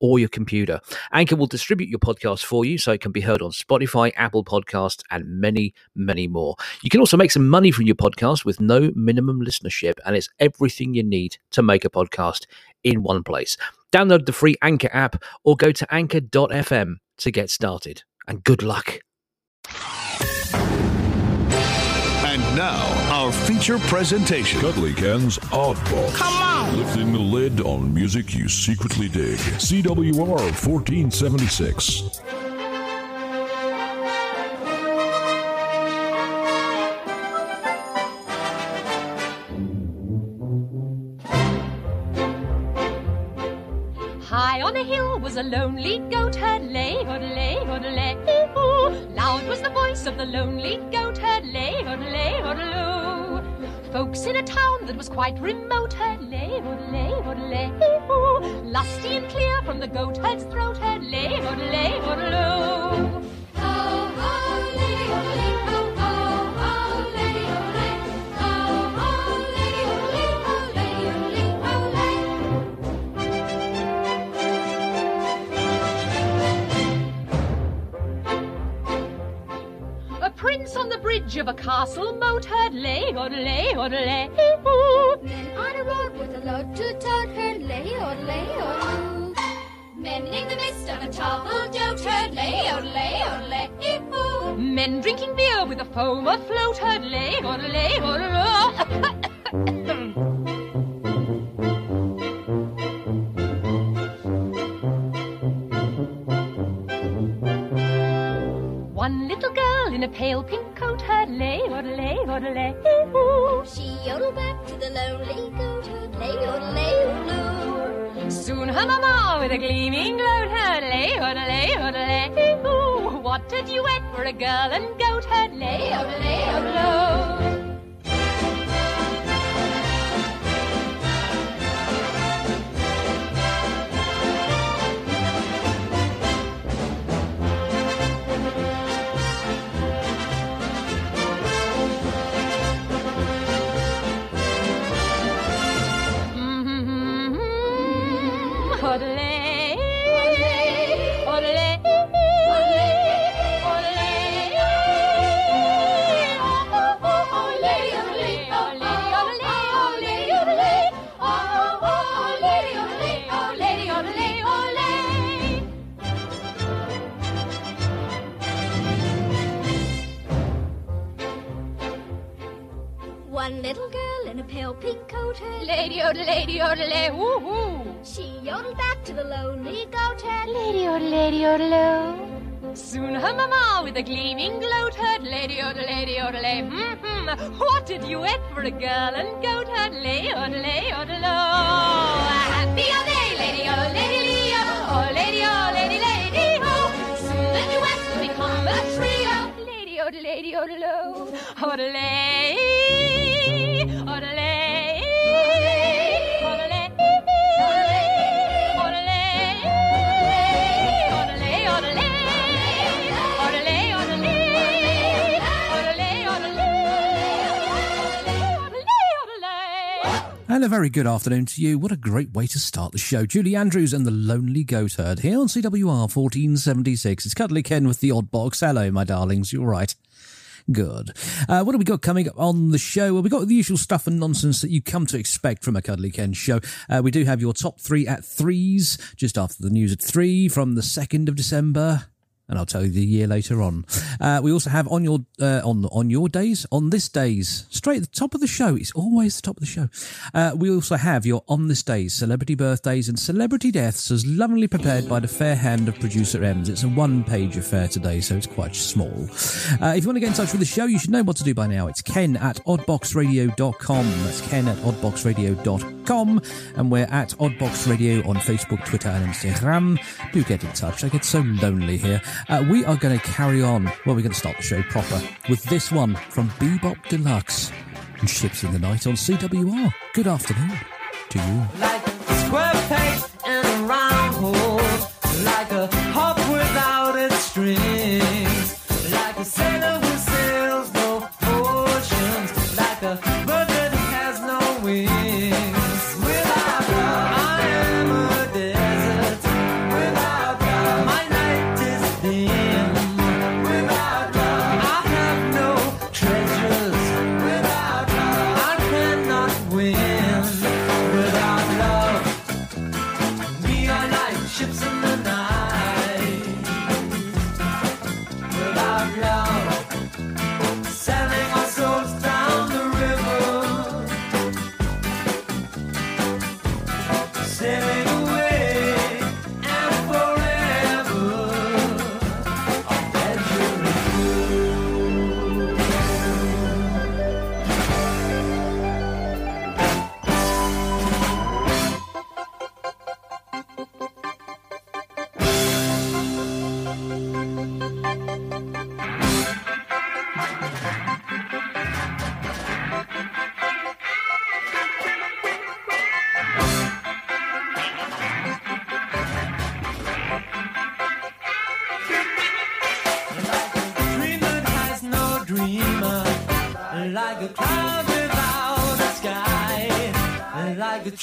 or your computer. Anchor will distribute your podcast for you so it can be heard on Spotify, Apple Podcasts, and many, many more. You can also make some money from your podcast with no minimum listenership, and it's everything you need to make a podcast in one place. Download the free Anchor app or go to anchor.fm to get started. And good luck. And now, our feature presentation. Cuddly Ken's Oddball. Come on. Lifting the lid on music you secretly dig. CWR 1476. High on a hill was a lonely goat herd, lay, lay, lay, ooh. Loud was the voice of the lonely goat herd, lay, lay, loo. Folks in a town that was quite remote heard, lay, lay, lay, ooh. Lusty and clear from the goat herd's throat, lay, lay, bridge of a castle moat heard lay, lay, lay. Men on a road with a load to tote her lay or lay or Men in the midst of a tall jote her lay or lay. Men drinking beer with a foam afloat heard lay, lay, One little girl in a pale pink lay, lay, lay, ooh. She yodeled back to the lonely goat herd. Lay or lay or Soon her mama with a gleaming gloat heard lay, lay, lay, ooh. What you wet for a girl and goat herd, lay, lay, lay, a pale pink coat herd Lady odelay, odelay, woo woo. She yodeled back to the lonely goat herd Lady odelay, odelay. Soon her mama with a gleaming gloat heard Lady odelay, odelay, hmm What did you wet for a girl and goat heard Lady odelay, odelay. Happy all day, lady oh, lady Leo, oh lady oh, lady lady Lady odelay, odelay, odelay. And a very good afternoon to you. What a great way to start the show. Julie Andrews and the Lonely Goat Herd here on CWR 1476. It's Cuddly Ken with the Odd Box. Hello, my darlings. You all right? Good. Uh, what have we got coming up on the show? Well, we've got the usual stuff and nonsense that you come to expect from a Cuddly Ken show. Uh, we do have your top three at threes, just after the news at three from the 2nd of December and I'll tell you the year later on. Uh, we also have on your uh, on on your days, on this days, straight at the top of the show. It's always the top of the show. Uh, we also have your on this days, celebrity birthdays and celebrity deaths, as lovingly prepared by the fair hand of producer Ems. It's a one-page affair today, so it's quite small. Uh, if you want to get in touch with the show, you should know what to do by now. It's Ken at oddboxradio.com. That's Ken at oddboxradio.com, and we're at Oddbox Radio on Facebook, Twitter, and Instagram. Do get in touch. I get so lonely here. Uh, we are going to carry on. Well, we're going to start the show proper with this one from Bebop Deluxe and Ships in the Night on CWR. Good afternoon. to you. like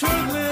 like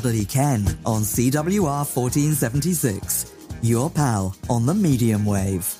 Bradley Ken on CWR 1476. Your pal on the medium wave.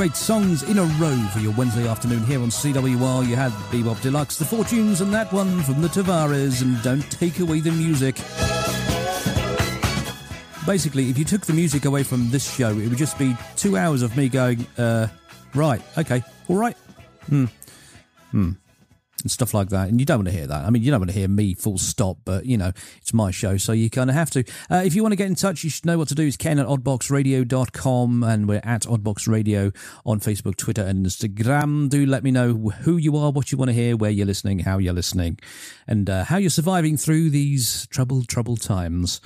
Great songs in a row for your Wednesday afternoon here on CWR. You had Bebop Deluxe, The Fortunes, and that one from the Tavares, and Don't Take Away the Music. Basically, if you took the music away from this show, it would just be two hours of me going, uh, right, okay, all right, hmm, hmm, and stuff like that. And you don't want to hear that. I mean, you don't want to hear me full stop, but you know, it's my show, so you kind of have to. Uh, if you want to get in touch, you should know what to do. It's ken at oddboxradio.com, and we're at oddboxradio on Facebook, Twitter, and Instagram. Do let me know who you are, what you want to hear, where you're listening, how you're listening, and uh, how you're surviving through these troubled, troubled times.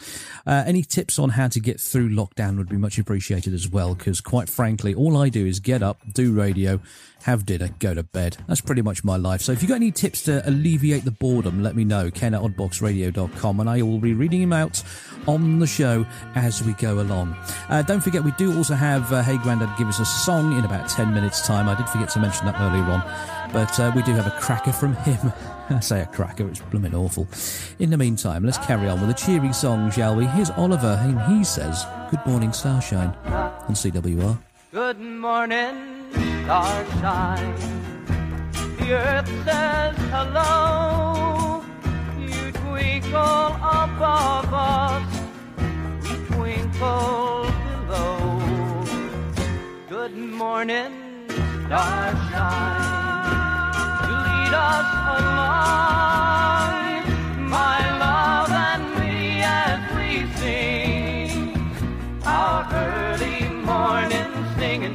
Uh, any tips on how to get through lockdown would be much appreciated as well, because quite frankly, all I do is get up, do radio, have dinner, go to bed. That's pretty much my life. So if you've got any tips to alleviate the boredom, let me know. Ken at oddboxradio.com and I will be reading them out on the show as we go along. Uh, don't forget, we do also have uh, Hey Grandad give us a song in about 10 minutes' time. I did forget to mention that earlier on. But uh, we do have a cracker from him. I say a cracker, it's blooming awful. In the meantime, let's carry on with a cheery song, shall we? Here's Oliver, and he says, Good morning, Starshine, on CWR. Good morning, starshine. The earth says hello. You twinkle above us, we twinkle below. Good morning, starshine. You lead us along, my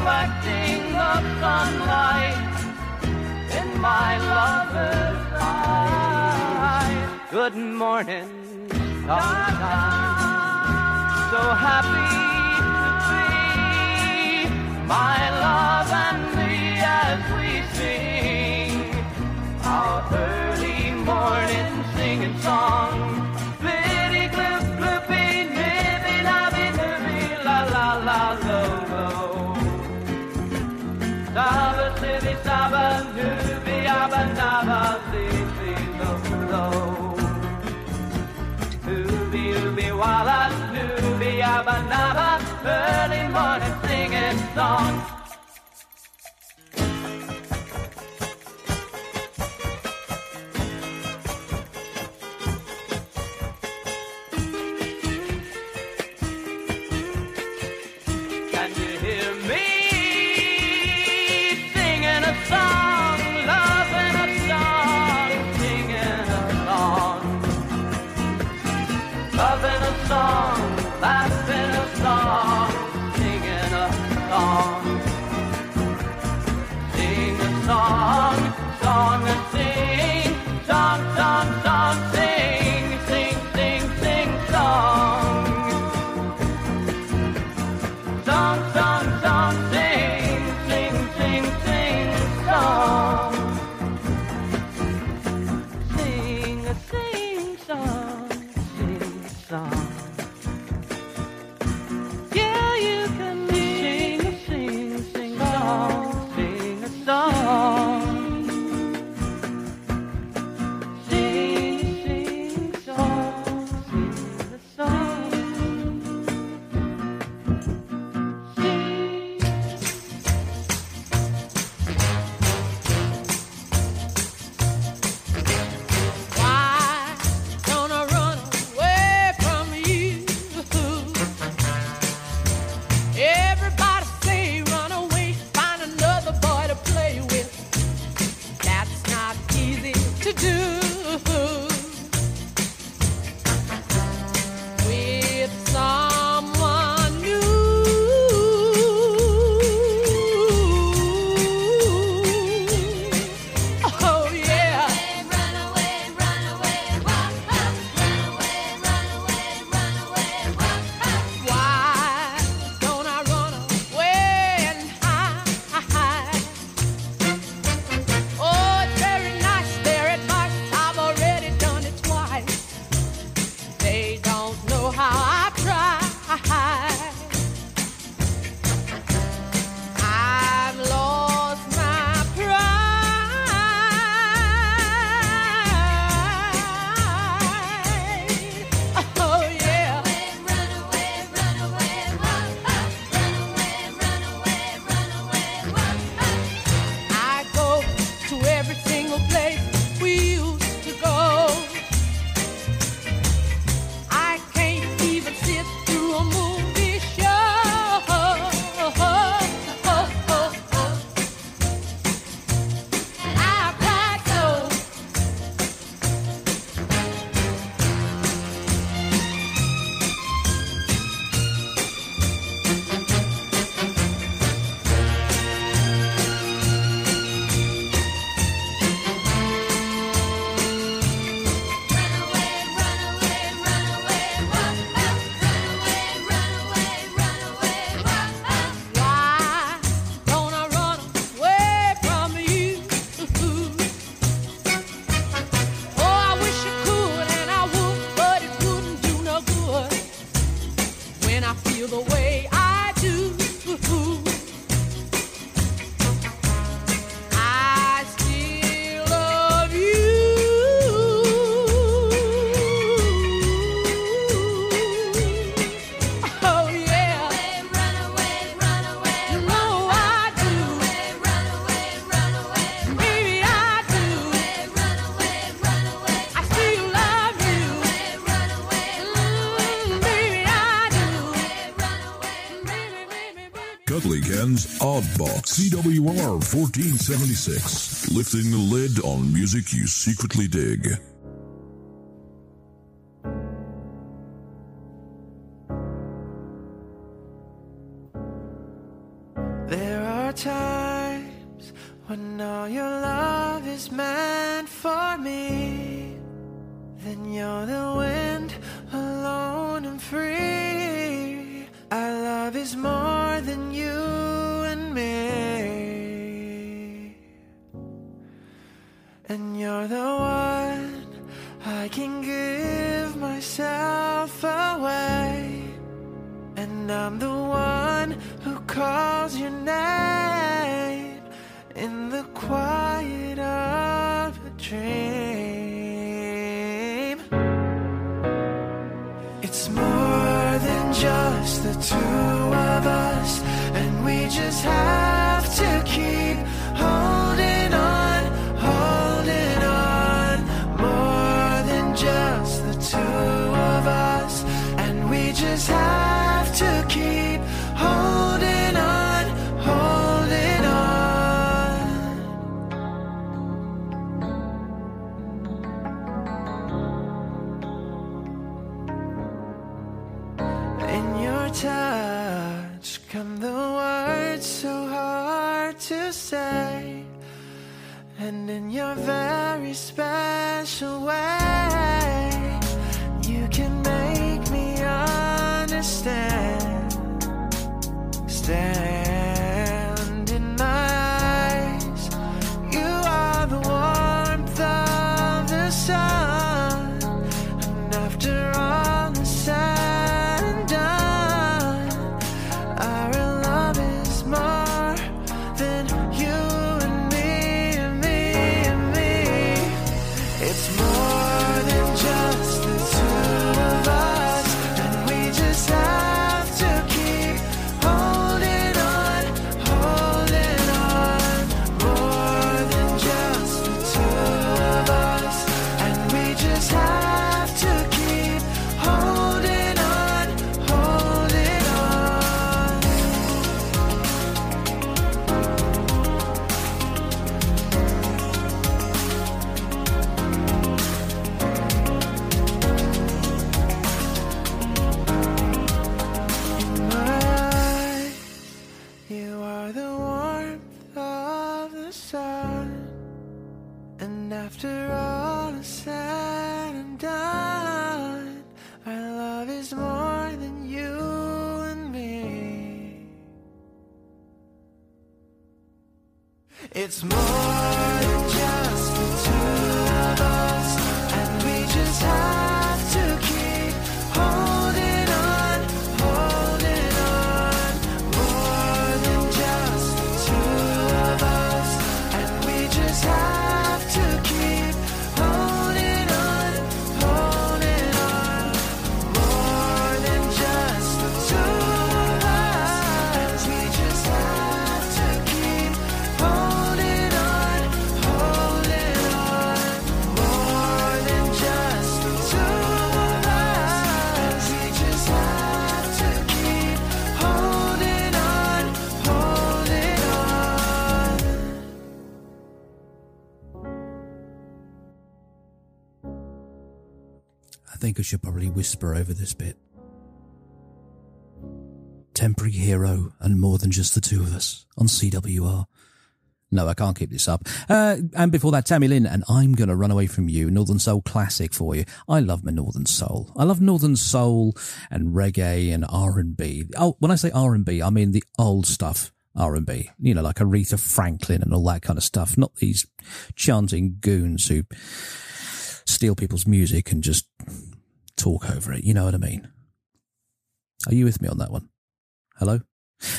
reflecting the sunlight in my lover's eyes. Good morning, sunshine. So happy to be my love and me as we sing our early morning singing song. Nubby abba nabba early morning singing song. CWR 1476. Lifting the lid on music you secretly dig. Whisper over this bit. Temporary hero and more than just the two of us on CWR. No, I can't keep this up. Uh, and before that, Tammy Lynn and I'm Gonna Run Away From You, Northern Soul classic for you. I love my Northern Soul. I love Northern Soul and reggae and R&B. Oh, when I say R&B, I mean the old stuff. R&B, you know, like Aretha Franklin and all that kind of stuff, not these chanting goons who steal people's music and just talk over it. You know what I mean? Are you with me on that one? Hello?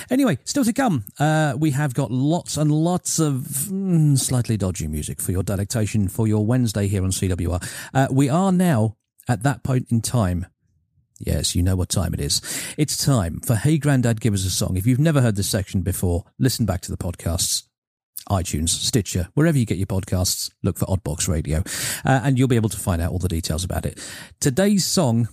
Anyway, still to come, uh, we have got lots and lots of mm, slightly dodgy music for your delectation for your Wednesday here on CWR. Uh, we are now at that point in time. Yes, you know what time it is. It's time for Hey Grandad, Give Us a Song. If you've never heard this section before, listen back to the podcasts. iTunes, Stitcher, wherever you get your podcasts, look for Oddbox Radio, uh, and you'll be able to find out all the details about it. Today's song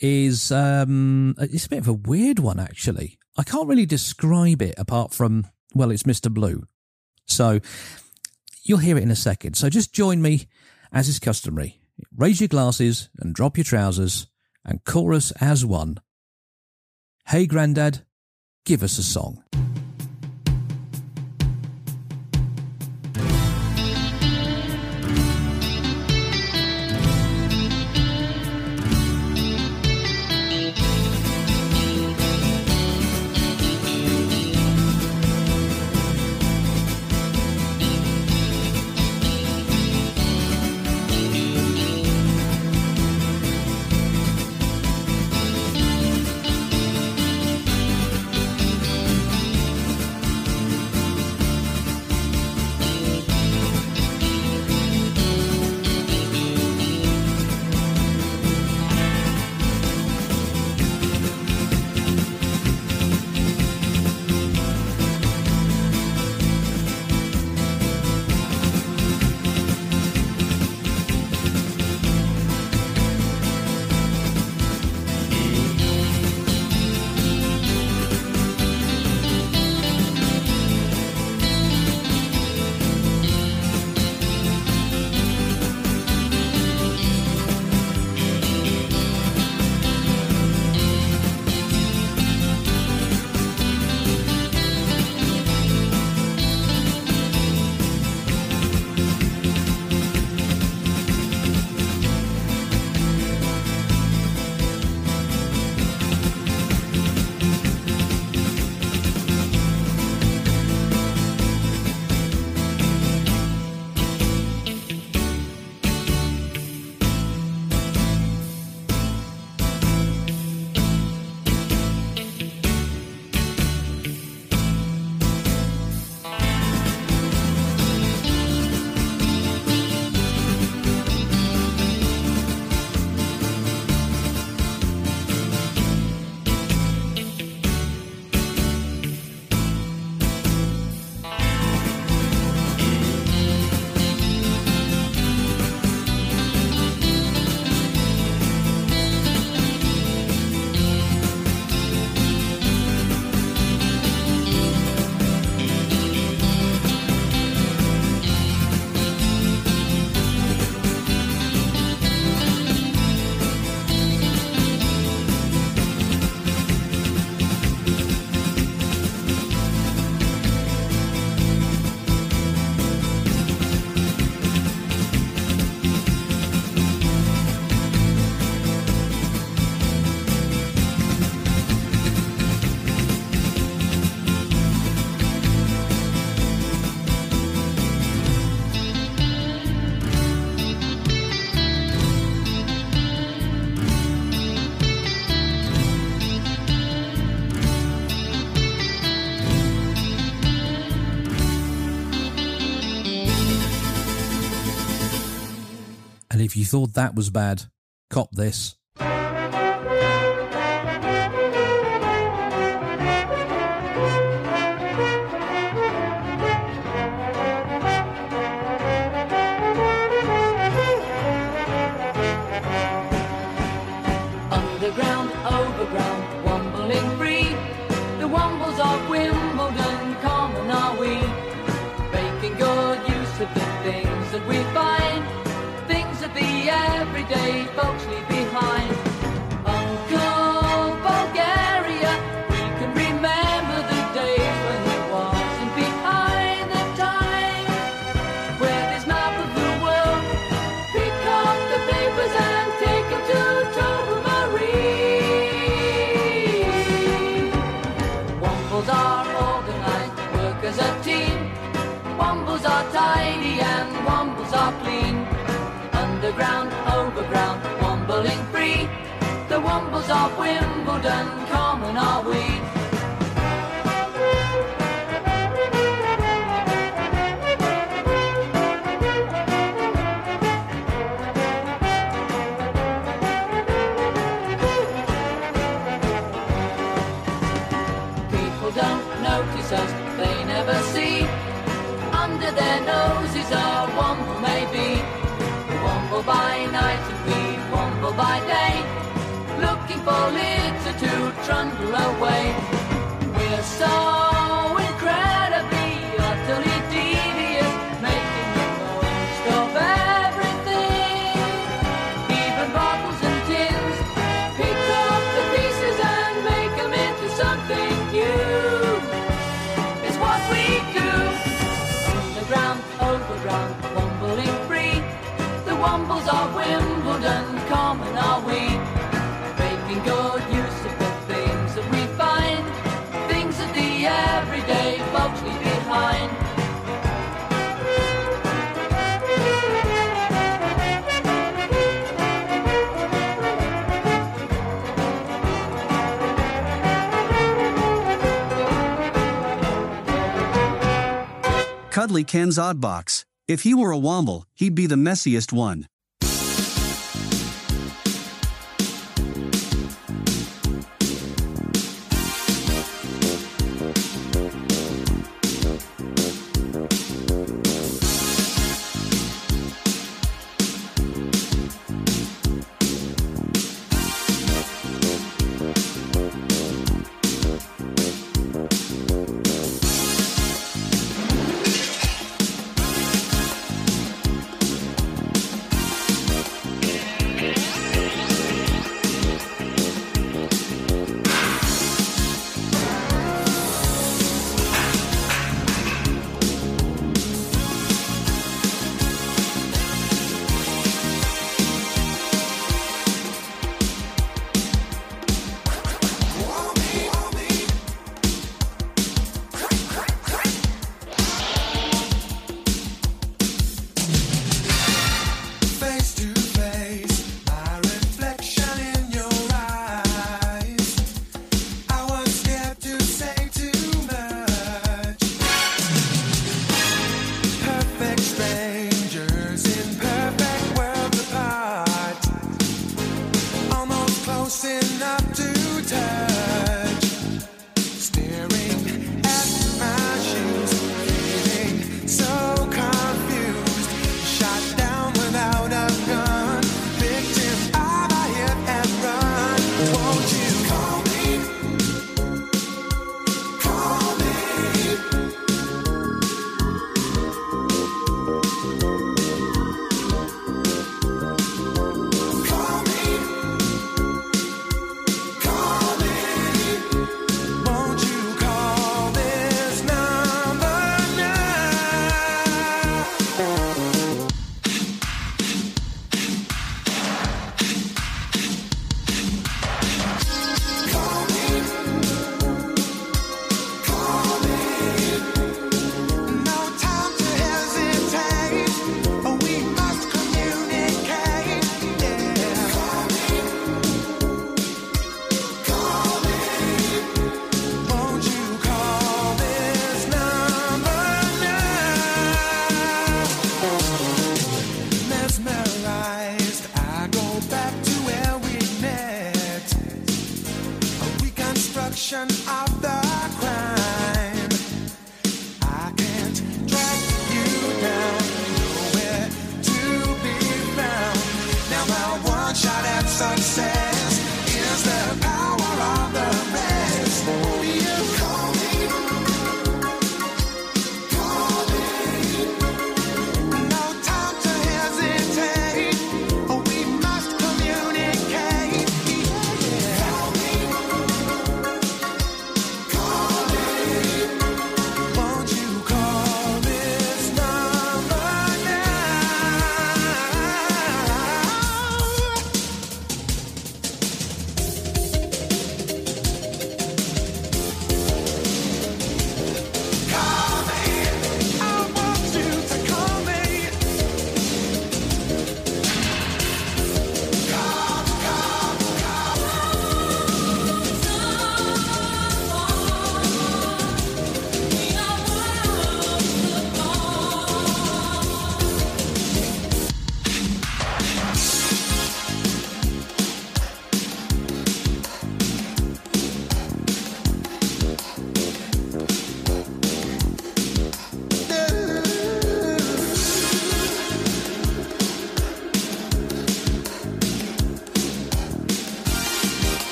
is um, it's a bit of a weird one, actually. I can't really describe it apart from, well, it's Mr. Blue. So you'll hear it in a second. So just join me, as is customary. Raise your glasses and drop your trousers and chorus as one. Hey, Grandad, give us a song. If you thought that was bad, cop this. Of Wimbledon, common are we. People don't notice us, they never see. Under their noses a womble may be. We womble by night and we womble by day. For it to trundle away. We're so cuddly Ken's odd box. If he were a womble, he'd be the messiest one.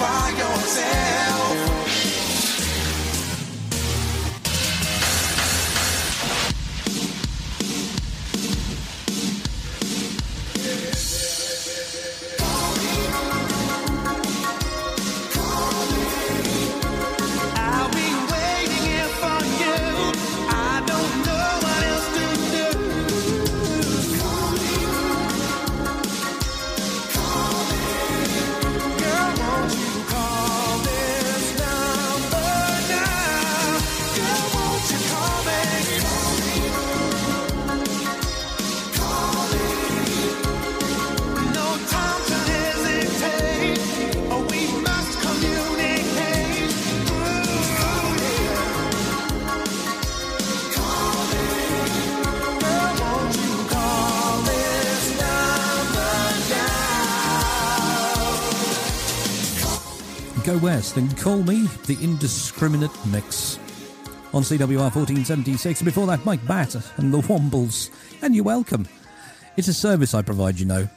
Yourself. Go west and call me the indiscriminate mix. On CWR 1476. Before that, Mike Batt and the Wombles. And you're welcome. It's a service I provide, you know.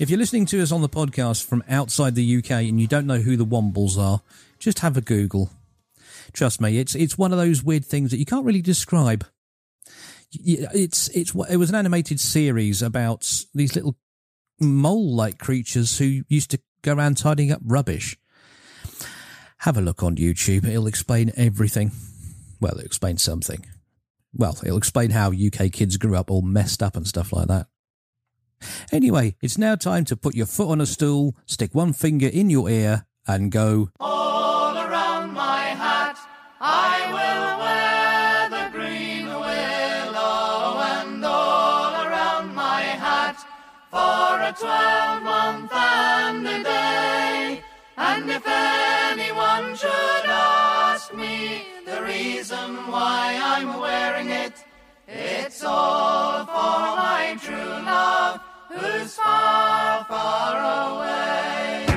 If you're listening to us on the podcast from outside the UK and you don't know who the Wombles are, just have a Google. Trust me, it's it's one of those weird things that you can't really describe. It's it's it was an animated series about these little mole-like creatures who used to go around tidying up rubbish. Have a look on YouTube; it'll explain everything. Well, it'll explain something. Well, it'll explain how UK kids grew up all messed up and stuff like that. Anyway, it's now time to put your foot on a stool, stick one finger in your ear, and go. All around my hat, I will wear the green willow, and all around my hat for a twelve month and a day. And if anyone should ask me the reason why I'm wearing it, it's all for my true love who's far, far away.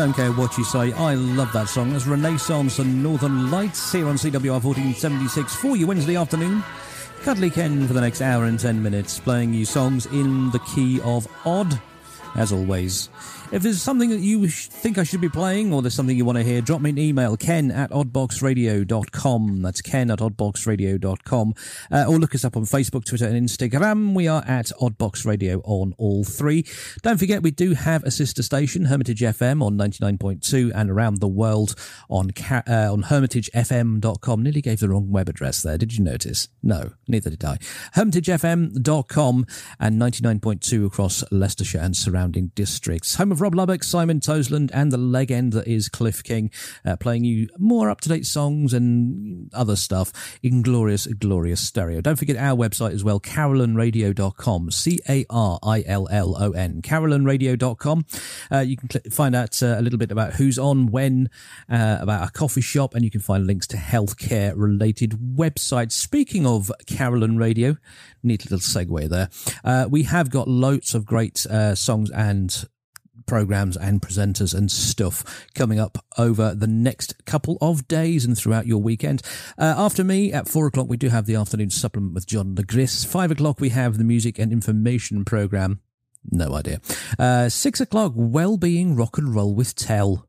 don't care what you say. I love that song. It's Renaissance and Northern Lights here on CWR 1476 for you Wednesday afternoon. Cuddly Ken for the next hour and 10 minutes, playing you songs in the key of odd, as always. If there's something that you think I should be playing or there's something you want to hear, drop me an email, ken at oddboxradio.com. That's ken at oddboxradio.com. Uh, or look us up on Facebook, Twitter, and Instagram. We are at Oddbox Radio on all three. Don't forget, we do have a sister station, Hermitage FM on 99.2 and around the world on, ca- uh, on hermitagefm.com. Nearly gave the wrong web address there. Did you notice? No, neither did I. hermitagefm.com and 99.2 across Leicestershire and surrounding districts. Home of Rob Lubbock, Simon And the legend that is Cliff King, uh, playing you more up to date songs and other stuff in glorious, glorious stereo. Don't forget our website as well, carillonradio.com, C A R I L L O N, carillonradio.com. Uh, you can cl- find out uh, a little bit about who's on, when, uh, about our coffee shop, and you can find links to healthcare related websites. Speaking of Carillon Radio, neat little segue there. Uh, we have got loads of great uh, songs and programs and presenters and stuff coming up over the next couple of days and throughout your weekend. Uh, after me, at four o'clock, we do have the afternoon supplement with John LeGris. Five o'clock, we have the music and information program. No idea. Uh, six o'clock, well-being rock and roll with Tell.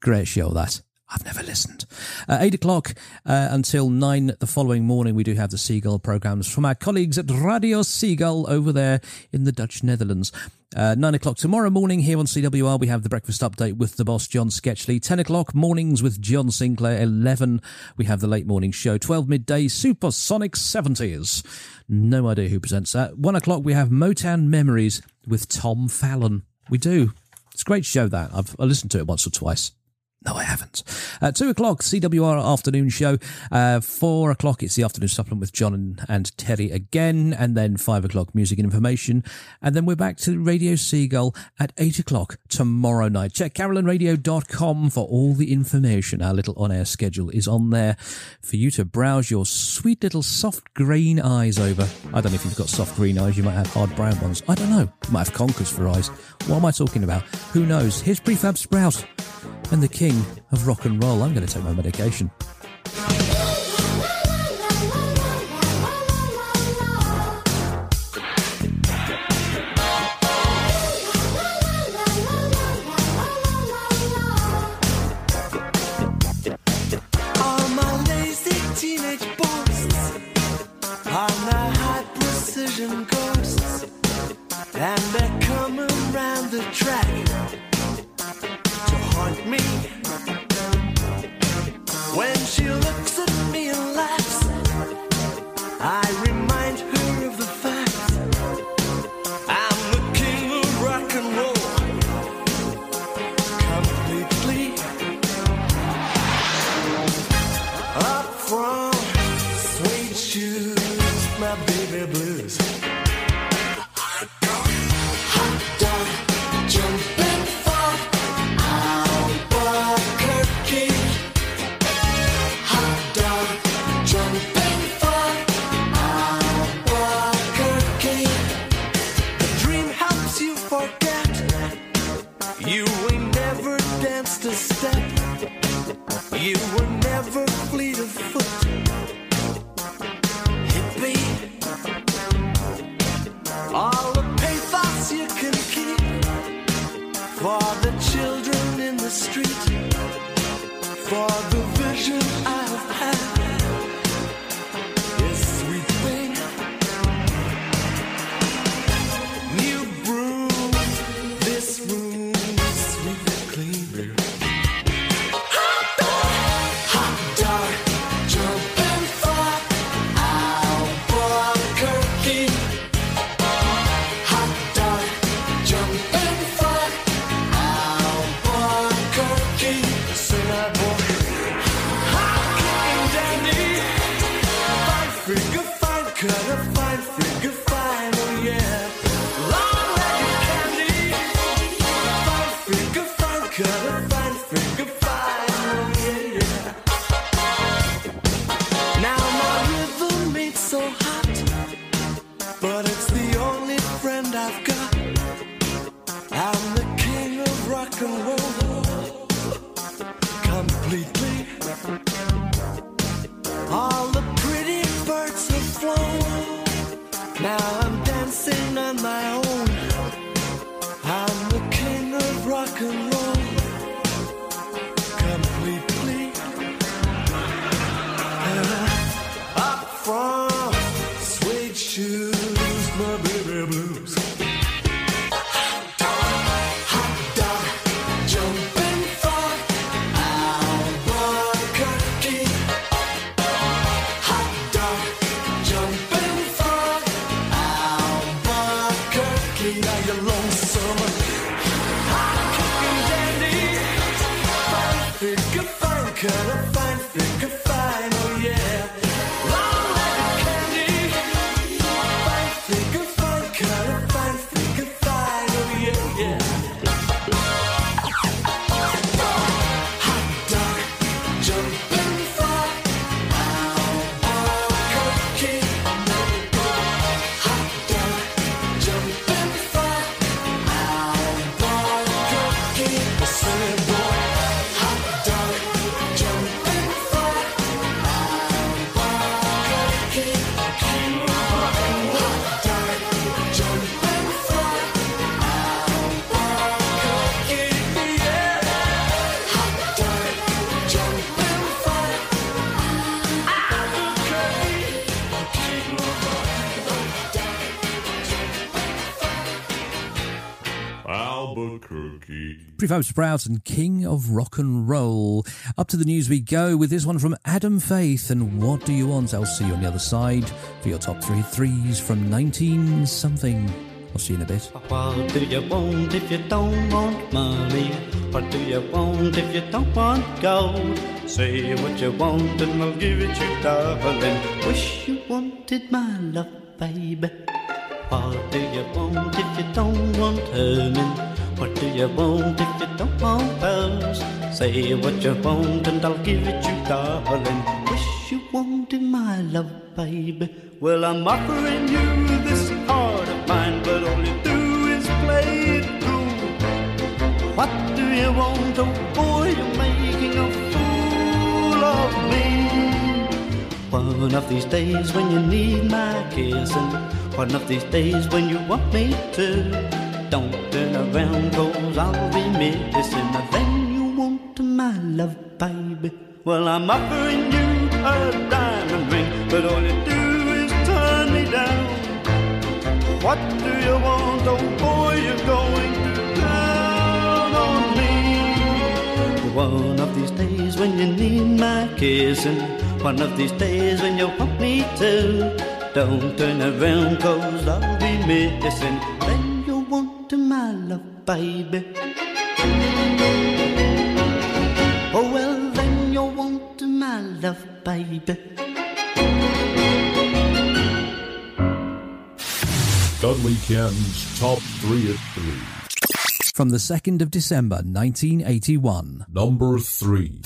Great show, that. I've never listened. Uh, eight o'clock uh, until nine the following morning, we do have the Seagull programs from our colleagues at Radio Seagull over there in the Dutch Netherlands. Uh, nine o'clock tomorrow morning here on CWR, we have the breakfast update with the boss, John Sketchley. Ten o'clock mornings with John Sinclair. Eleven, we have the late morning show. Twelve midday, Supersonic 70s. No idea who presents that. One o'clock, we have Motown Memories with Tom Fallon. We do. It's a great show, that. I've I listened to it once or twice. No, I haven't. At two o'clock, CWR afternoon show. Uh, four o'clock, it's the afternoon supplement with John and, and Terry again. And then five o'clock, music and information. And then we're back to Radio Seagull at eight o'clock tomorrow night. Check carillonradio.com for all the information. Our little on air schedule is on there for you to browse your sweet little soft green eyes over. I don't know if you've got soft green eyes, you might have hard brown ones. I don't know. You might have conkers for eyes. What am I talking about? Who knows? Here's Prefab Sprout and the king of rock and roll. I'm going to take my medication. All me. When she looks at me and laughs, I remind For Albuquerque. Prefab Sprout and King of Rock and Roll. Up to the news we go with this one from Adam Faith. And what do you want? I'll see you on the other side for your top three threes from 19 something. I'll see you in a bit. What do you want if you don't want money? What do you want if you don't want gold? Say what you want and I'll give it you, darling. Wish you wanted my love, baby. What do you want if you don't want earning? What do you want if you don't want pearls? Say what you want and I'll give it you, darling. Wish you wanted my love, baby. Well, I'm offering you this heart of mine, but all you do is play it cool. What do you want? Oh boy, you're making a fool of me. One of these days when you need my kissing, one of these days when you want me to, don't turn around cause I'll be missing a thing you want my love, baby. Well, I'm offering you a diamond ring, but all you do is turn me down. What do you want? Oh boy, you're going to down on me. One of these days when you need my kissing, one of these days when you want me to, don't turn around cause I'll be missing. Then to my love, baby. Oh well, then you want to my love, baby. Cuddly Ken's Top 3 at 3. From the 2nd of December 1981. Number 3.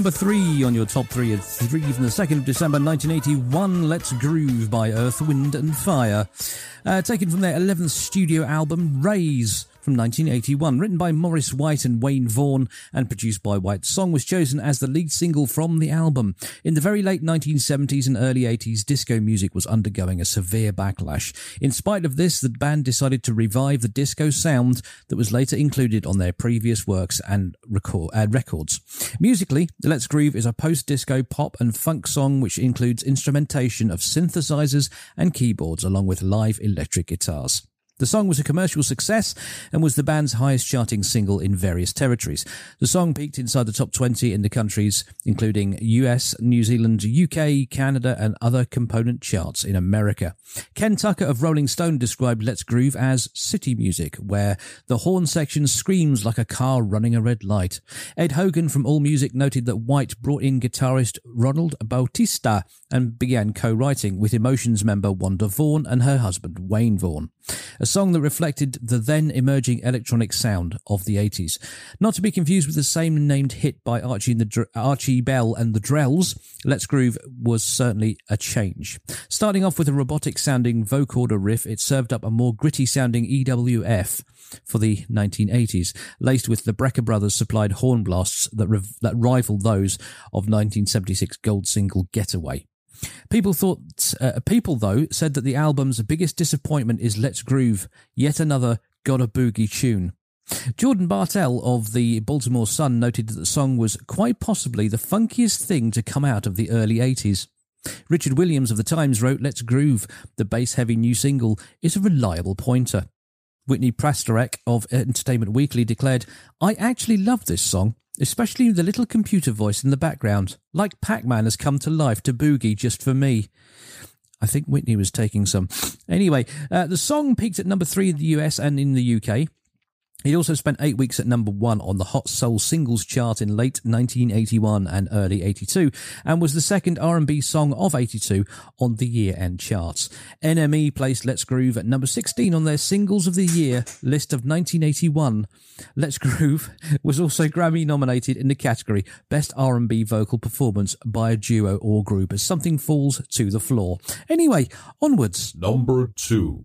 Number three on your top three of three from the 2nd of December 1981, Let's Groove by Earth, Wind and Fire. Uh, taken from their 11th studio album, Raise, from 1981. Written by Maurice White and Wayne Vaughn and produced by White. Song was chosen as the lead single from the album. In the very late 1970s and early 80s, disco music was undergoing a severe backlash. In spite of this, the band decided to revive the disco sound that was later included on their previous works and record, uh, records. Musically, Let's Groove is a post-disco pop and funk song which includes instrumentation of synthesizers and keyboards along with live electric guitars. The song was a commercial success and was the band's highest charting single in various territories. The song peaked inside the top 20 in the countries including US, New Zealand, UK, Canada, and other component charts in America. Ken Tucker of Rolling Stone described Let's Groove as city music, where the horn section screams like a car running a red light. Ed Hogan from AllMusic noted that White brought in guitarist Roland Bautista and began co-writing with Emotions member Wanda Vaughn and her husband Wayne Vaughn. A song that reflected the then emerging electronic sound of the 80s. Not to be confused with the same named hit by Archie, and the Dr- Archie Bell and the Drells, Let's Groove was certainly a change. Starting off with a robotic sounding vocoder riff, it served up a more gritty sounding EWF for the 1980s, laced with the Brecker Brothers supplied horn blasts that, riv- that rival those of 1976 gold single Getaway. People thought, uh, people though said that the album's biggest disappointment is Let's Groove, yet another Got a Boogie tune. Jordan Bartell of the Baltimore Sun noted that the song was quite possibly the funkiest thing to come out of the early 80s. Richard Williams of The Times wrote, Let's Groove, the bass heavy new single, is a reliable pointer. Whitney Pastorek of Entertainment Weekly declared, I actually love this song, especially the little computer voice in the background. Like Pac Man has come to life to boogie just for me. I think Whitney was taking some. Anyway, uh, the song peaked at number three in the US and in the UK. He also spent eight weeks at number one on the Hot Soul Singles chart in late 1981 and early 82, and was the second R&B song of 82 on the year-end charts. NME placed Let's Groove at number 16 on their Singles of the Year list of 1981. Let's Groove was also Grammy nominated in the category Best R&B Vocal Performance by a Duo or Group as something falls to the floor. Anyway, onwards. Number two.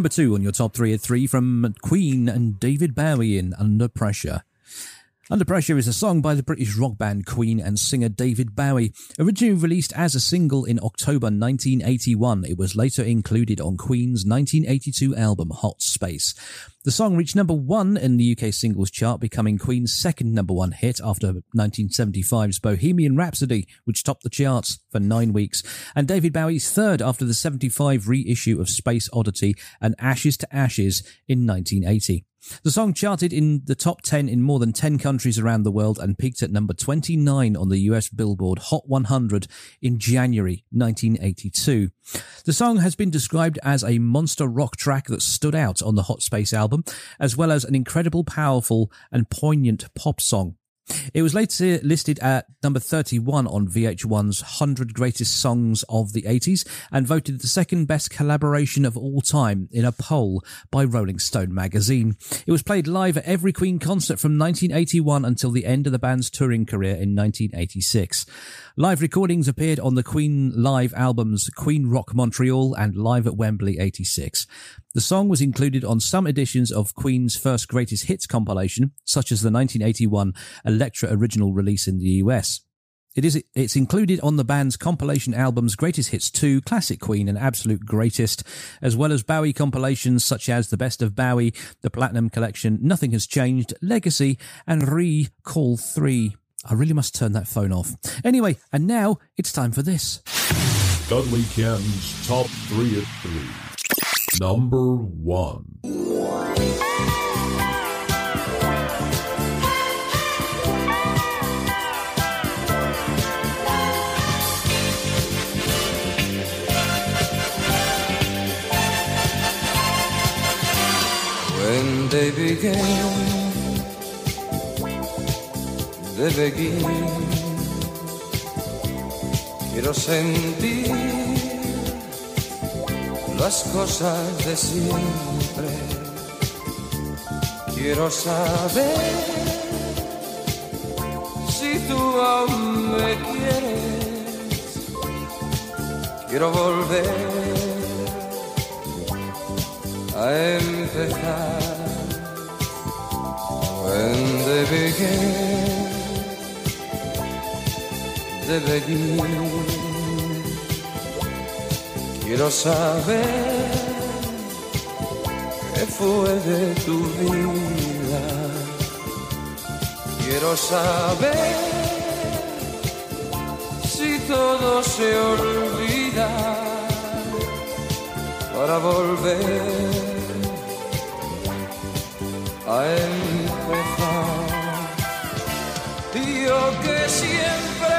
Number two on your top three at three from Queen and David Bowie in Under Pressure. Under Pressure is a song by the British rock band Queen and singer David Bowie. Originally released as a single in October 1981, it was later included on Queen's 1982 album Hot Space. The song reached number one in the UK singles chart, becoming Queen's second number one hit after 1975's Bohemian Rhapsody, which topped the charts for nine weeks, and David Bowie's third after the 75 reissue of Space Oddity and Ashes to Ashes in 1980. The song charted in the top 10 in more than 10 countries around the world and peaked at number 29 on the US Billboard Hot 100 in January 1982. The song has been described as a monster rock track that stood out on the Hot Space album, as well as an incredible, powerful, and poignant pop song. It was later listed at number 31 on VH1's 100 Greatest Songs of the 80s and voted the second best collaboration of all time in a poll by Rolling Stone magazine. It was played live at every Queen concert from 1981 until the end of the band's touring career in 1986. Live recordings appeared on the Queen live albums Queen Rock Montreal and Live at Wembley 86. The song was included on some editions of Queen's first greatest hits compilation, such as the 1981 Elektra original release in the US. It is it's included on the band's compilation albums Greatest Hits 2, Classic Queen and Absolute Greatest, as well as Bowie compilations such as The Best of Bowie, The Platinum Collection, Nothing Has Changed, Legacy, and Recall 3. I really must turn that phone off. Anyway, and now it's time for this. Cuddly Ken's Top 3 at 3. Number 1. When they began, de begin, quiero sentir las cosas de siempre. Quiero saber si tú aún me quieres. Quiero volver a empezar. When they began, Quiero saber qué fue de tu vida. Quiero saber si todo se olvida para volver a empezar. Yo que siempre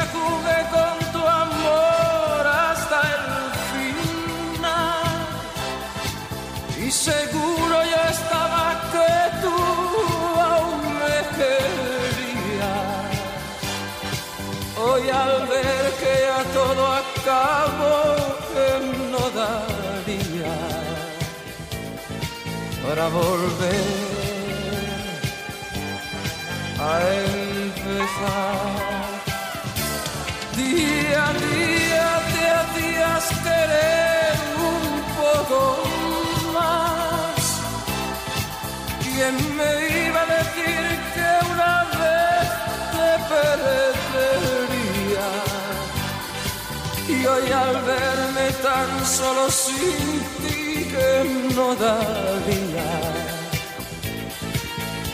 todo acabó, que no daría para volver a empezar. Día a día te hacías querer un poco más. ¿Quién me iba a decir que una vez te perdería? Y al verme tan solo sin ti que no daría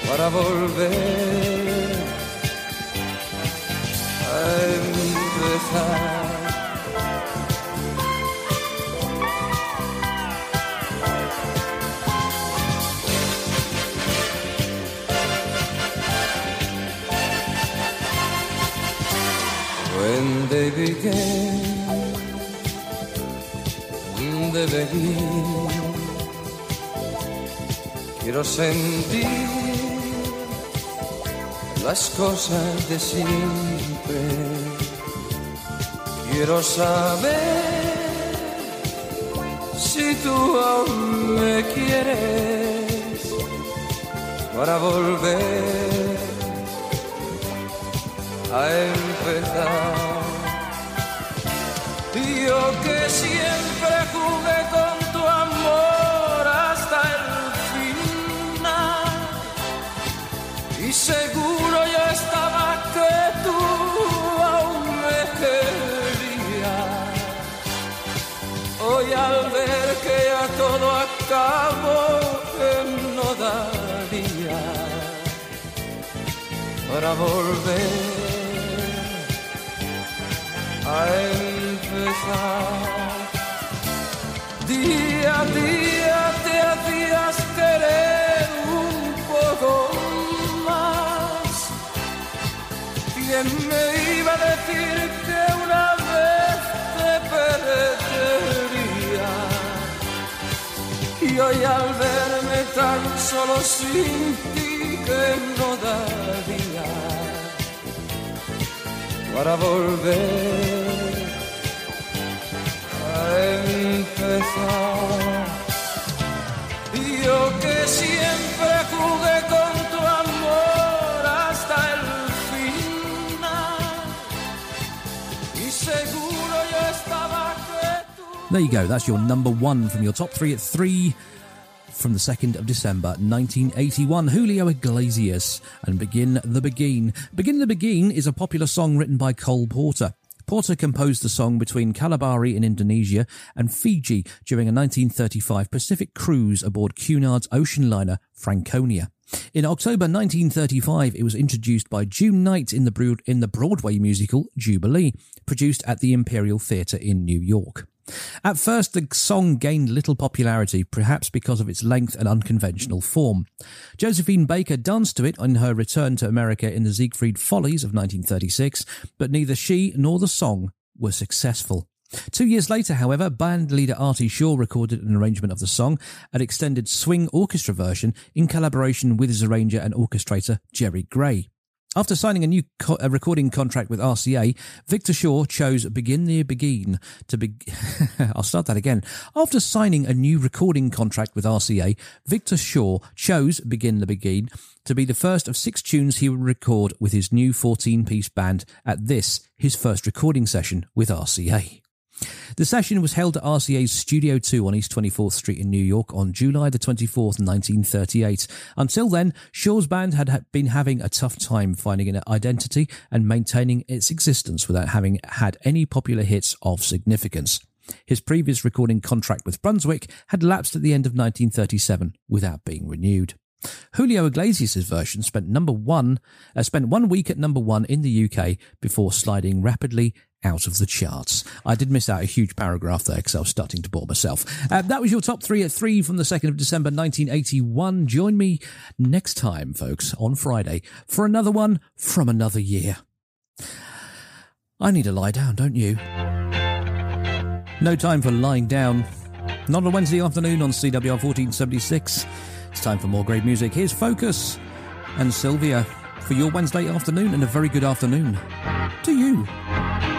para volver a empezar. When they began, de begin, quiero sentir las cosas de siempre. Quiero saber si tú aún me quieres para volver a empezar. Yo que siempre todo acabó, que no daría para volver a empezar. Día a día te hacías querer un poco más. ¿Quién me iba a decir que una vez te perdería? Y al verme tan solo sin ti que no daría para volver a empezar. Yo que siempre jugué con tu amor hasta el final. Y seguro yo estaba There you go. That's your number one from your top three at three from the 2nd of December 1981. Julio Iglesias and Begin the Beguine. Begin the Beguine is a popular song written by Cole Porter. Porter composed the song between Kalabahi in Indonesia and Fiji during a 1935 Pacific cruise aboard Cunard's ocean liner Franconia. In October 1935, it was introduced by June Knight in the, Broad- in the Broadway musical Jubilee, produced at the Imperial Theatre in New York. At first, the song gained little popularity, perhaps because of its length and unconventional form. Josephine Baker danced to it on her return to America in the Ziegfeld Follies of 1936, but neither she nor the song were successful. Two years later, however, band leader Artie Shaw recorded an arrangement of the song, an extended swing orchestra version, in collaboration with his arranger and orchestrator Jerry Gray. After signing a new co- a recording contract with RCA, Victor Shaw chose Begin the Beguine to be. I'll start that again. After signing a new recording contract with RCA, Victor Shaw chose Begin the Beguine to be the first of six tunes he would record with his new 14 piece band at this, his first recording session with RCA. The session was held at RCA's Studio 2 on East 24th Street in New York on July the 24th, 1938. Until then, Shaw's band had been having a tough time finding an identity and maintaining its existence without having had any popular hits of significance. His previous recording contract with Brunswick had lapsed at the end of 1937 without being renewed. Julio Iglesias' version spent number one, uh, spent one week at number one in the UK before sliding rapidly out of the charts. I did miss out a huge paragraph there because I was starting to bore myself. Uh, that was your top three at three from the 2nd of December 1981. Join me next time, folks, on Friday for another one from another year. I need to lie down, don't you? No time for lying down. Not on a Wednesday afternoon on CWR 1476. It's time for more great music. Here's Focus and Sylvia for your Wednesday afternoon and a very good afternoon to you.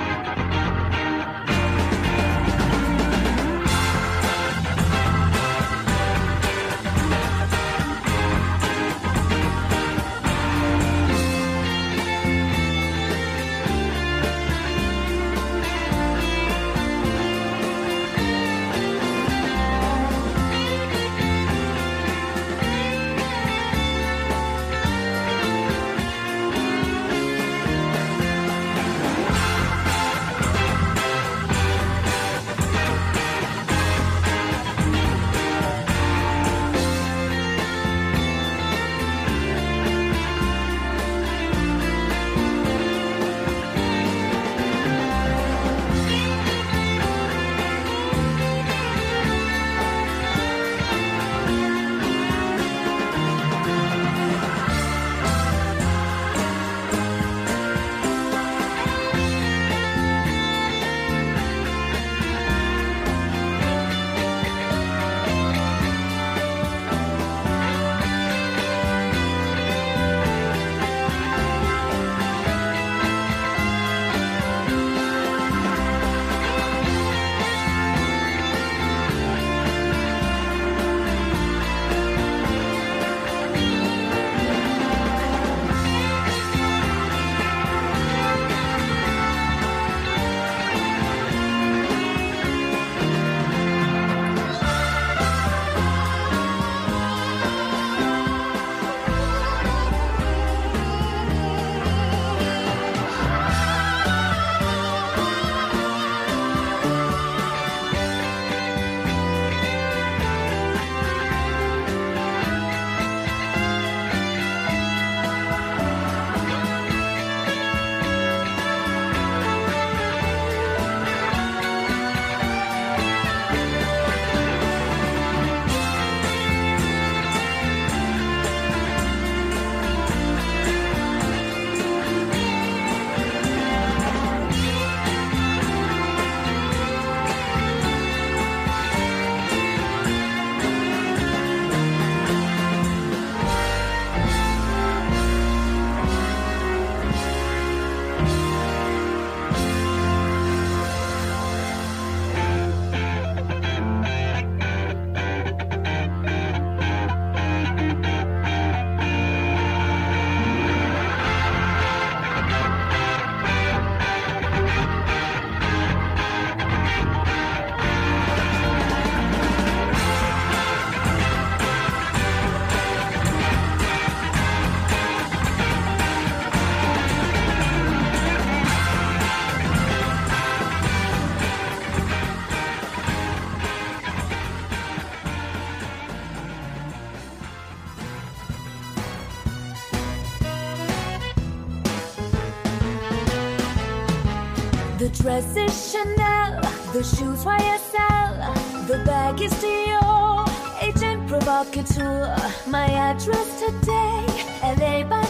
dress is Chanel, the shoes YSL, the bag is Dior. Agent provocateur, my address today, LA by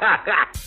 ha ha ha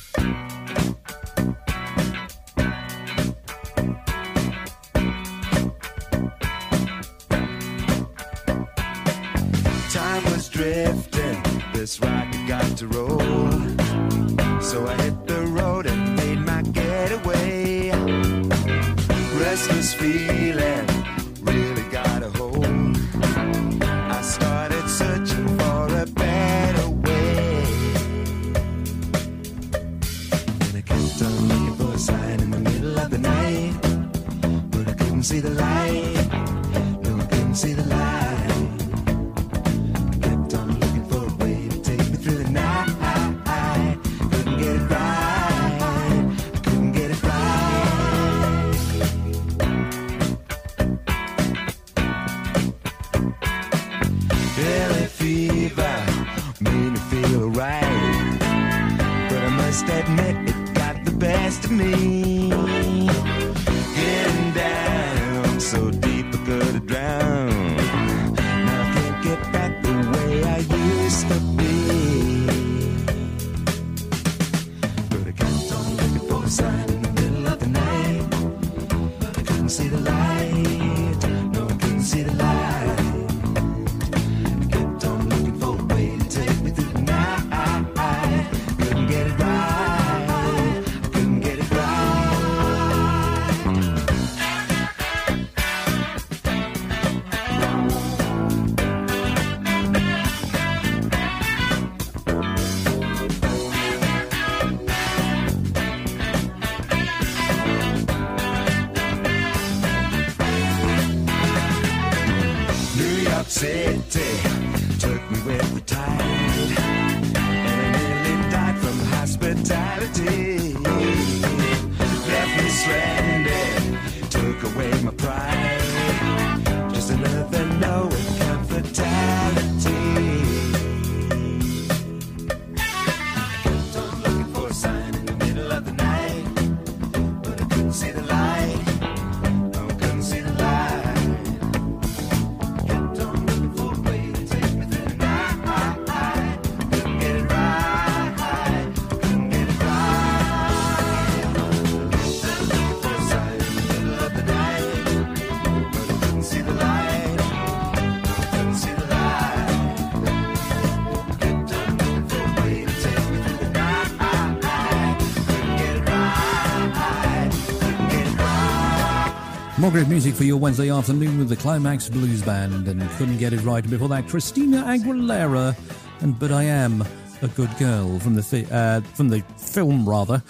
Great music for your Wednesday afternoon with the Climax Blues Band and couldn't get it right. And before that, Christina Aguilera and But I Am a Good Girl from the uh, from the film rather.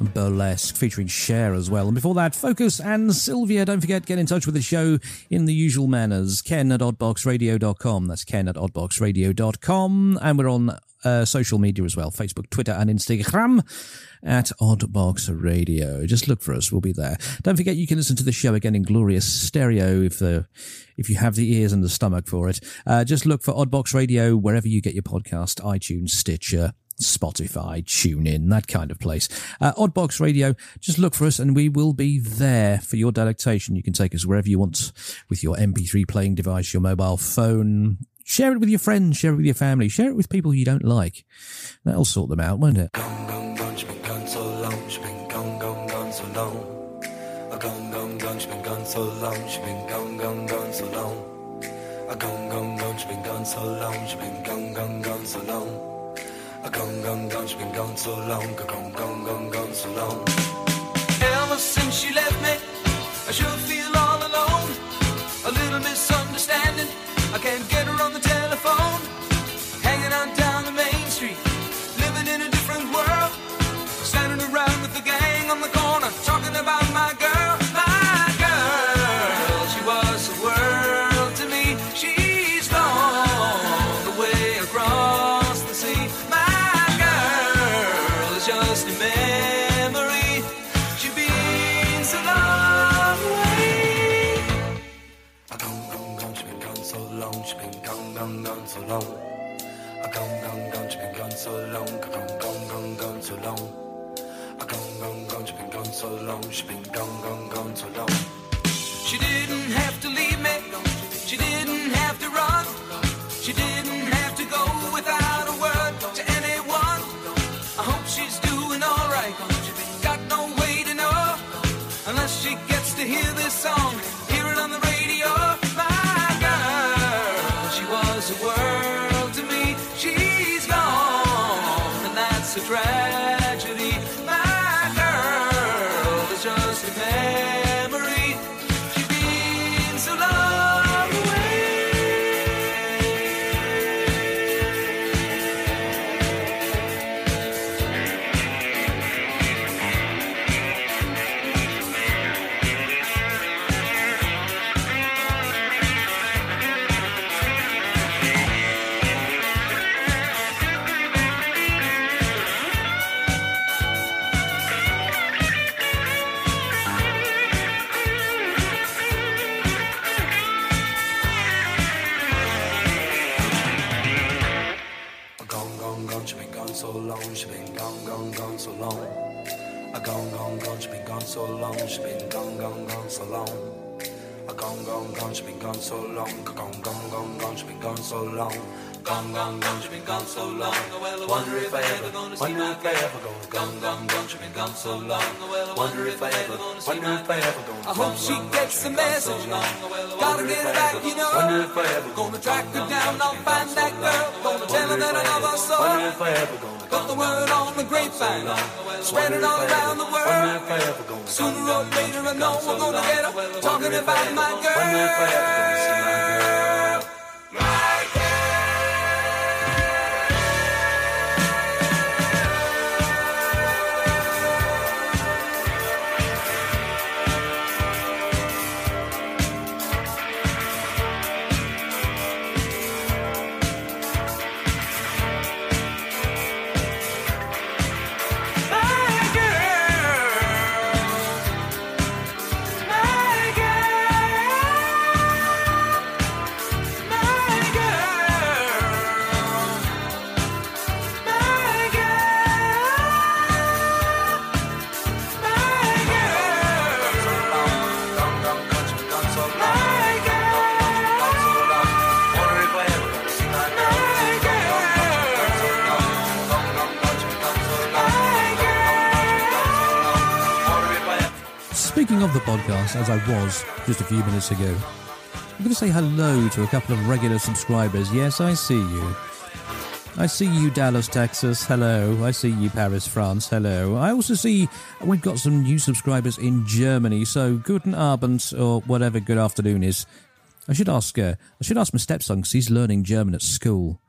Burlesque featuring Cher as well. And before that, Focus and Sylvia. Don't forget, get in touch with the show in the usual manners. Ken at oddboxradio.com. That's Ken at oddboxradio.com. And we're on uh, social media as well Facebook, Twitter, and Instagram at Oddbox Radio. Just look for us. We'll be there. Don't forget, you can listen to the show again in glorious stereo if the if you have the ears and the stomach for it. Uh, just look for Oddbox Radio wherever you get your podcast, iTunes, Stitcher. Spotify, tune in, that kind of place. Uh, Oddbox Radio, just look for us and we will be there for your delectation. You can take us wherever you want with your MP3 playing device, your mobile phone. Share it with your friends, share it with your family, share it with people you don't like. That'll sort them out, won't it? gone, she been gone so long, she been gone, gone, gone so long. Gone, gone, gone, she been gone so long, she been gone, gone, gone so long. Gone, gone, gone, she been gone so long, she been gone, gone, gone so long. Gone, gone, gone, she been gone so long, gone, gone, gone, gone so long. Ever since she left me, I feel all I can't get her on the so long, She's been gone, gone, gone so long. She didn't have to leave me. Gone, gone, gone, she been gone so long. Wonder if I ever, wonder if I ever gonna gone, gone, gone, she been gone so long. Wonder if I ever, wonder if I ever gonna I hope she gets the message. Gotta get her back, you know. Wonder if I ever Gonna track her down, I'll find that girl. Gonna tell her that I love her so. Wonder if I ever gonna Got the word on the grapevine. Spread it all around the world. if I ever gonna Sooner or later, I know we're gonna get her. Talking about my girl. Podcast, as I was just a few minutes ago, I'm going to say hello to a couple of regular subscribers. Yes, I see you. I see you, Dallas, Texas. Hello. I see you, Paris, France. Hello. I also see we've got some new subscribers in Germany. So, guten Abend, or whatever good afternoon is. I should ask. Uh, I should ask my stepson because he's learning German at school.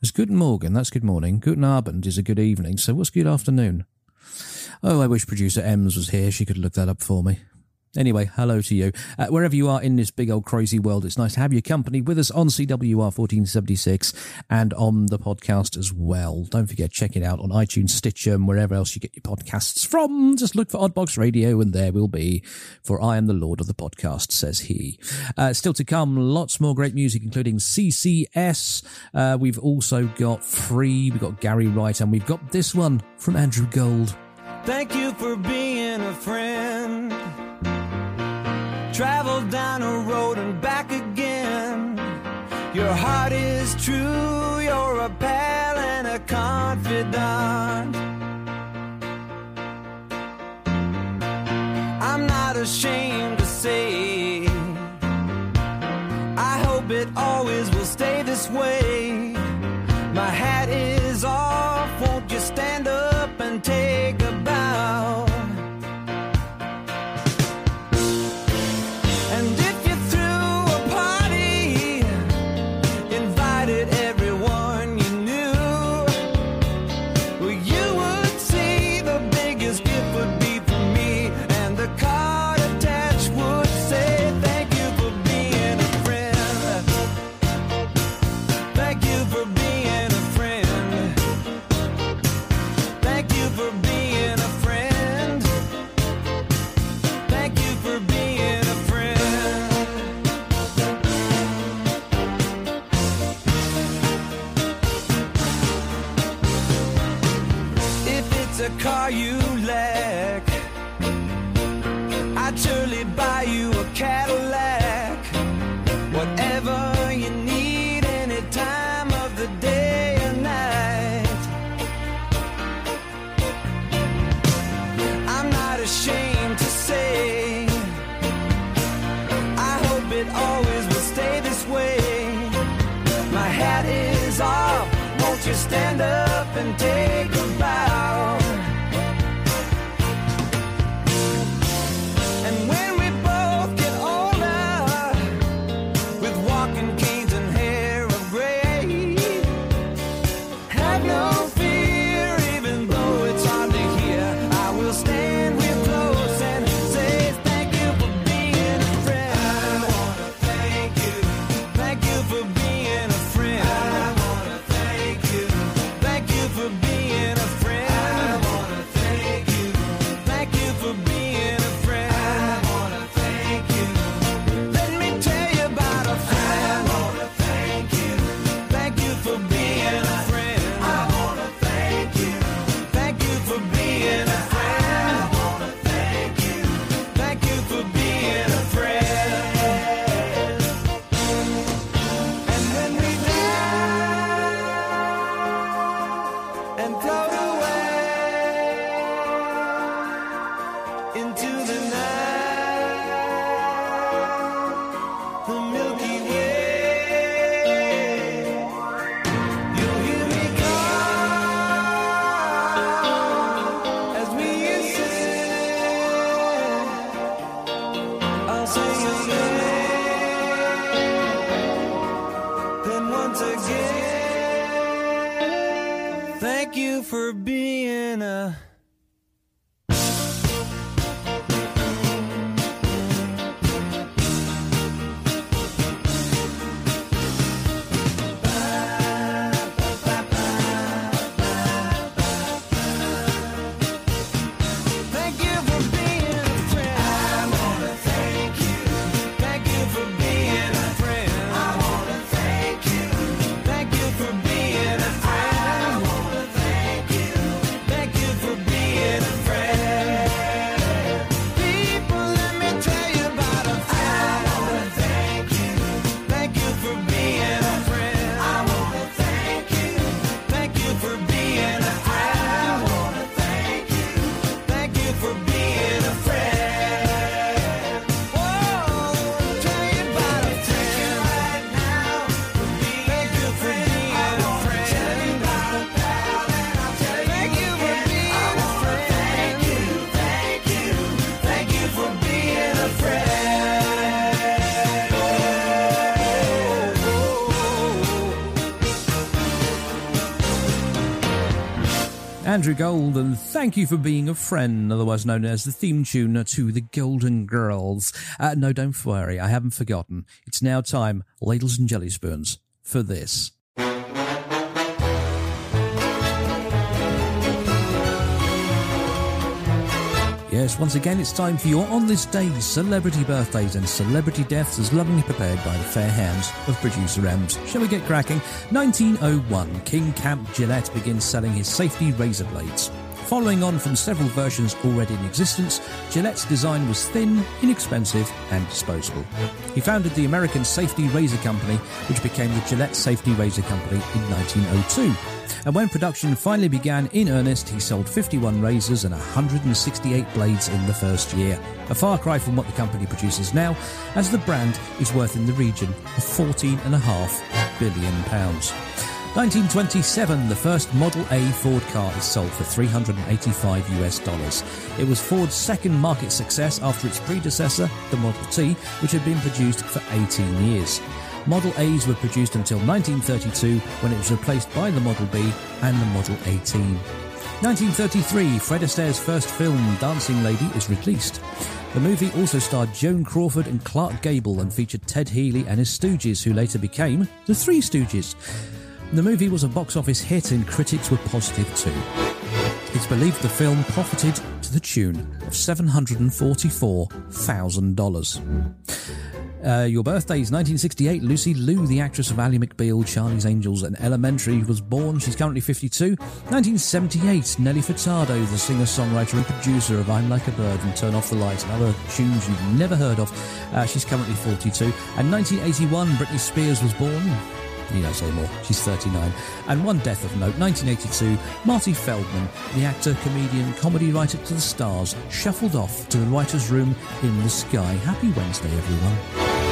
It's guten Morgen. That's good morning. Guten Abend is a good evening. So, what's good afternoon? Oh, I wish producer Ems was here. She could look that up for me. Anyway, hello to you. Uh, wherever you are in this big old crazy world, it's nice to have your company with us on CWR 1476 and on the podcast as well. Don't forget, check it out on iTunes, Stitcher, and wherever else you get your podcasts from. Just look for Oddbox Radio and there we'll be. For I am the Lord of the podcast, says he. Uh, still to come, lots more great music, including CCS. Uh, we've also got Free, we've got Gary Wright, and we've got this one from Andrew Gold. Thank you for being a friend. Travel down a road and back again. Your heart is true, you're a pal and a confidant. I'm not ashamed to say, I hope it always will stay this way. Andrew Gold, and thank you for being a friend, otherwise known as the theme tune to the Golden Girls. Uh, no, don't worry, I haven't forgotten. It's now time, ladles and jelly spoons, for this. Yes, once again, it's time for your On This Day celebrity birthdays and celebrity deaths as lovingly prepared by the fair hands of producer Ems. Shall we get cracking? 1901, King Camp Gillette begins selling his safety razor blades. Following on from several versions already in existence, Gillette's design was thin, inexpensive, and disposable. He founded the American Safety Razor Company, which became the Gillette Safety Razor Company in 1902. And when production finally began in earnest, he sold 51 razors and 168 blades in the first year. A far cry from what the company produces now, as the brand is worth in the region of 14.5 billion pounds. 1927, the first Model A Ford car is sold for 385 US dollars. It was Ford's second market success after its predecessor, the Model T, which had been produced for 18 years. Model A's were produced until 1932 when it was replaced by the Model B and the Model 18. 1933, Fred Astaire's first film, Dancing Lady, is released. The movie also starred Joan Crawford and Clark Gable and featured Ted Healy and his Stooges, who later became the Three Stooges. The movie was a box office hit and critics were positive too. It's believed the film profited to the tune of $744,000. Uh, your birthday is 1968. Lucy Liu, the actress of Ally McBeal, Charlie's Angels, and Elementary, was born. She's currently 52. 1978. Nelly Furtado, the singer, songwriter, and producer of I'm Like a Bird and Turn Off the Lights and other tunes you've never heard of. Uh, she's currently 42. And 1981. Britney Spears was born. Say more. She's 39. And one death of note, 1982, Marty Feldman, the actor, comedian, comedy writer to the stars, shuffled off to the writer's room in the sky. Happy Wednesday, everyone.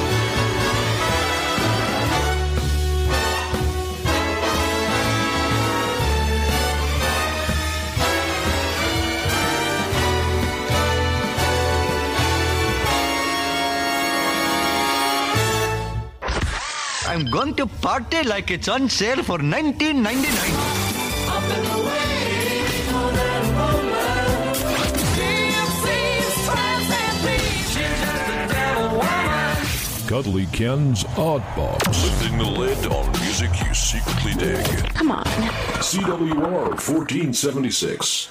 I'm going to party like it's on sale for 1999. Cuddly Ken's Odd Box. Lifting the lid on music you secretly dig. Come on. CWR 1476.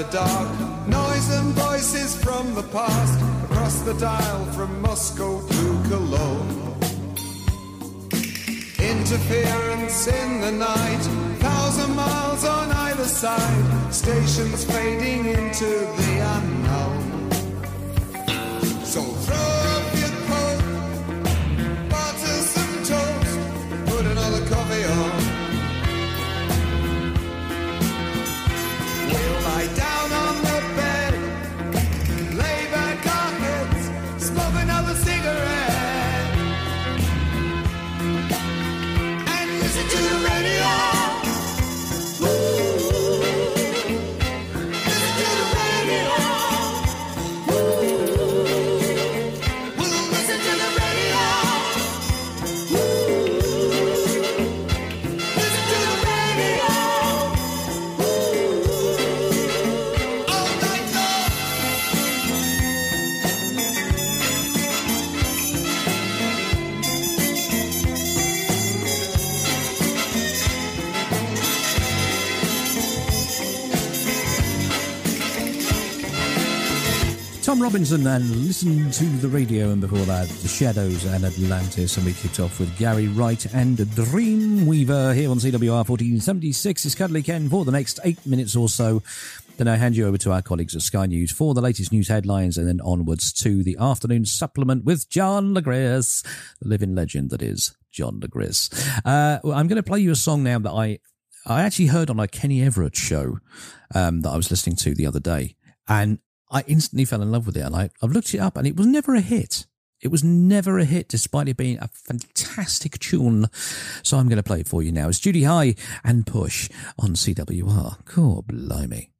After dark, noise and voices from the past, across the dial from Moscow to Cologne. Interference in the night, thousand miles on either side, stations fading into the unknown. Robinson and listen to the radio, and before that, The Shadows and Atlantis. And we kicked off with Gary Wright and Dreamweaver here on CWR 1476. It's Cuddly Ken for the next eight minutes or so. Then I hand you over to our colleagues at Sky News for the latest news headlines, and then onwards to the afternoon supplement with John Legris, the living legend that is John Legris. Uh, I'm going to play you a song now that I I actually heard on a Kenny Everett show um, that I was listening to the other day, and I instantly fell in love with it. And I, I've looked it up, and it was never a hit. It was never a hit, despite it being a fantastic tune. So I'm going to play it for you now. It's Judy High and Push on CWR. Cool, blimey.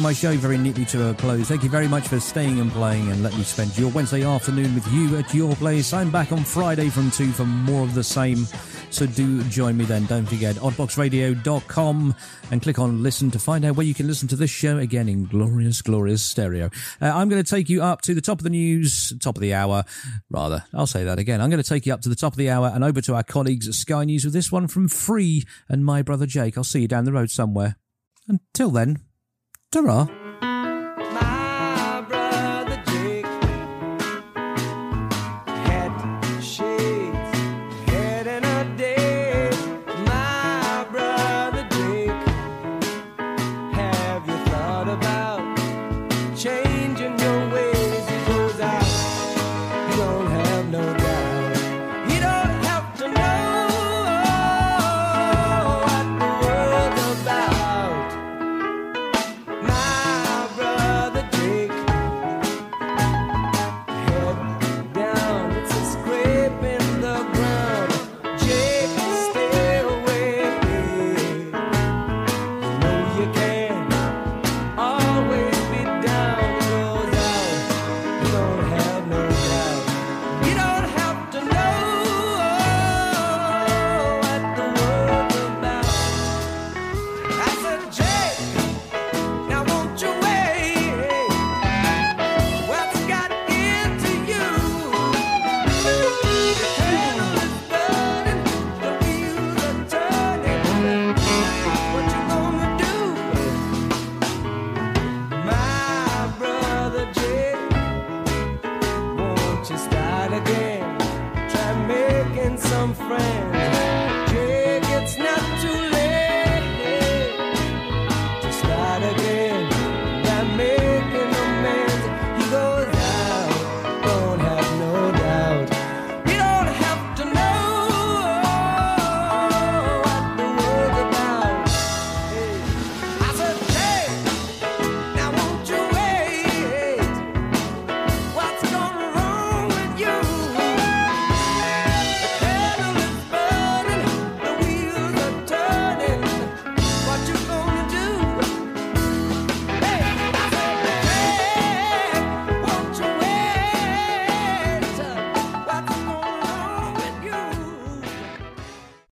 Bringing my show very neatly to a close. Thank you very much for staying and playing and let me spend your Wednesday afternoon with you at your place. I'm back on Friday from 2 for more of the same. So do join me then. Don't forget oddboxradio.com and click on listen to find out where you can listen to this show again in glorious, glorious stereo. Uh, I'm going to take you up to the top of the news, top of the hour, rather. I'll say that again. I'm going to take you up to the top of the hour and over to our colleagues at Sky News with this one from Free and my brother Jake. I'll see you down the road somewhere. Until then, ta My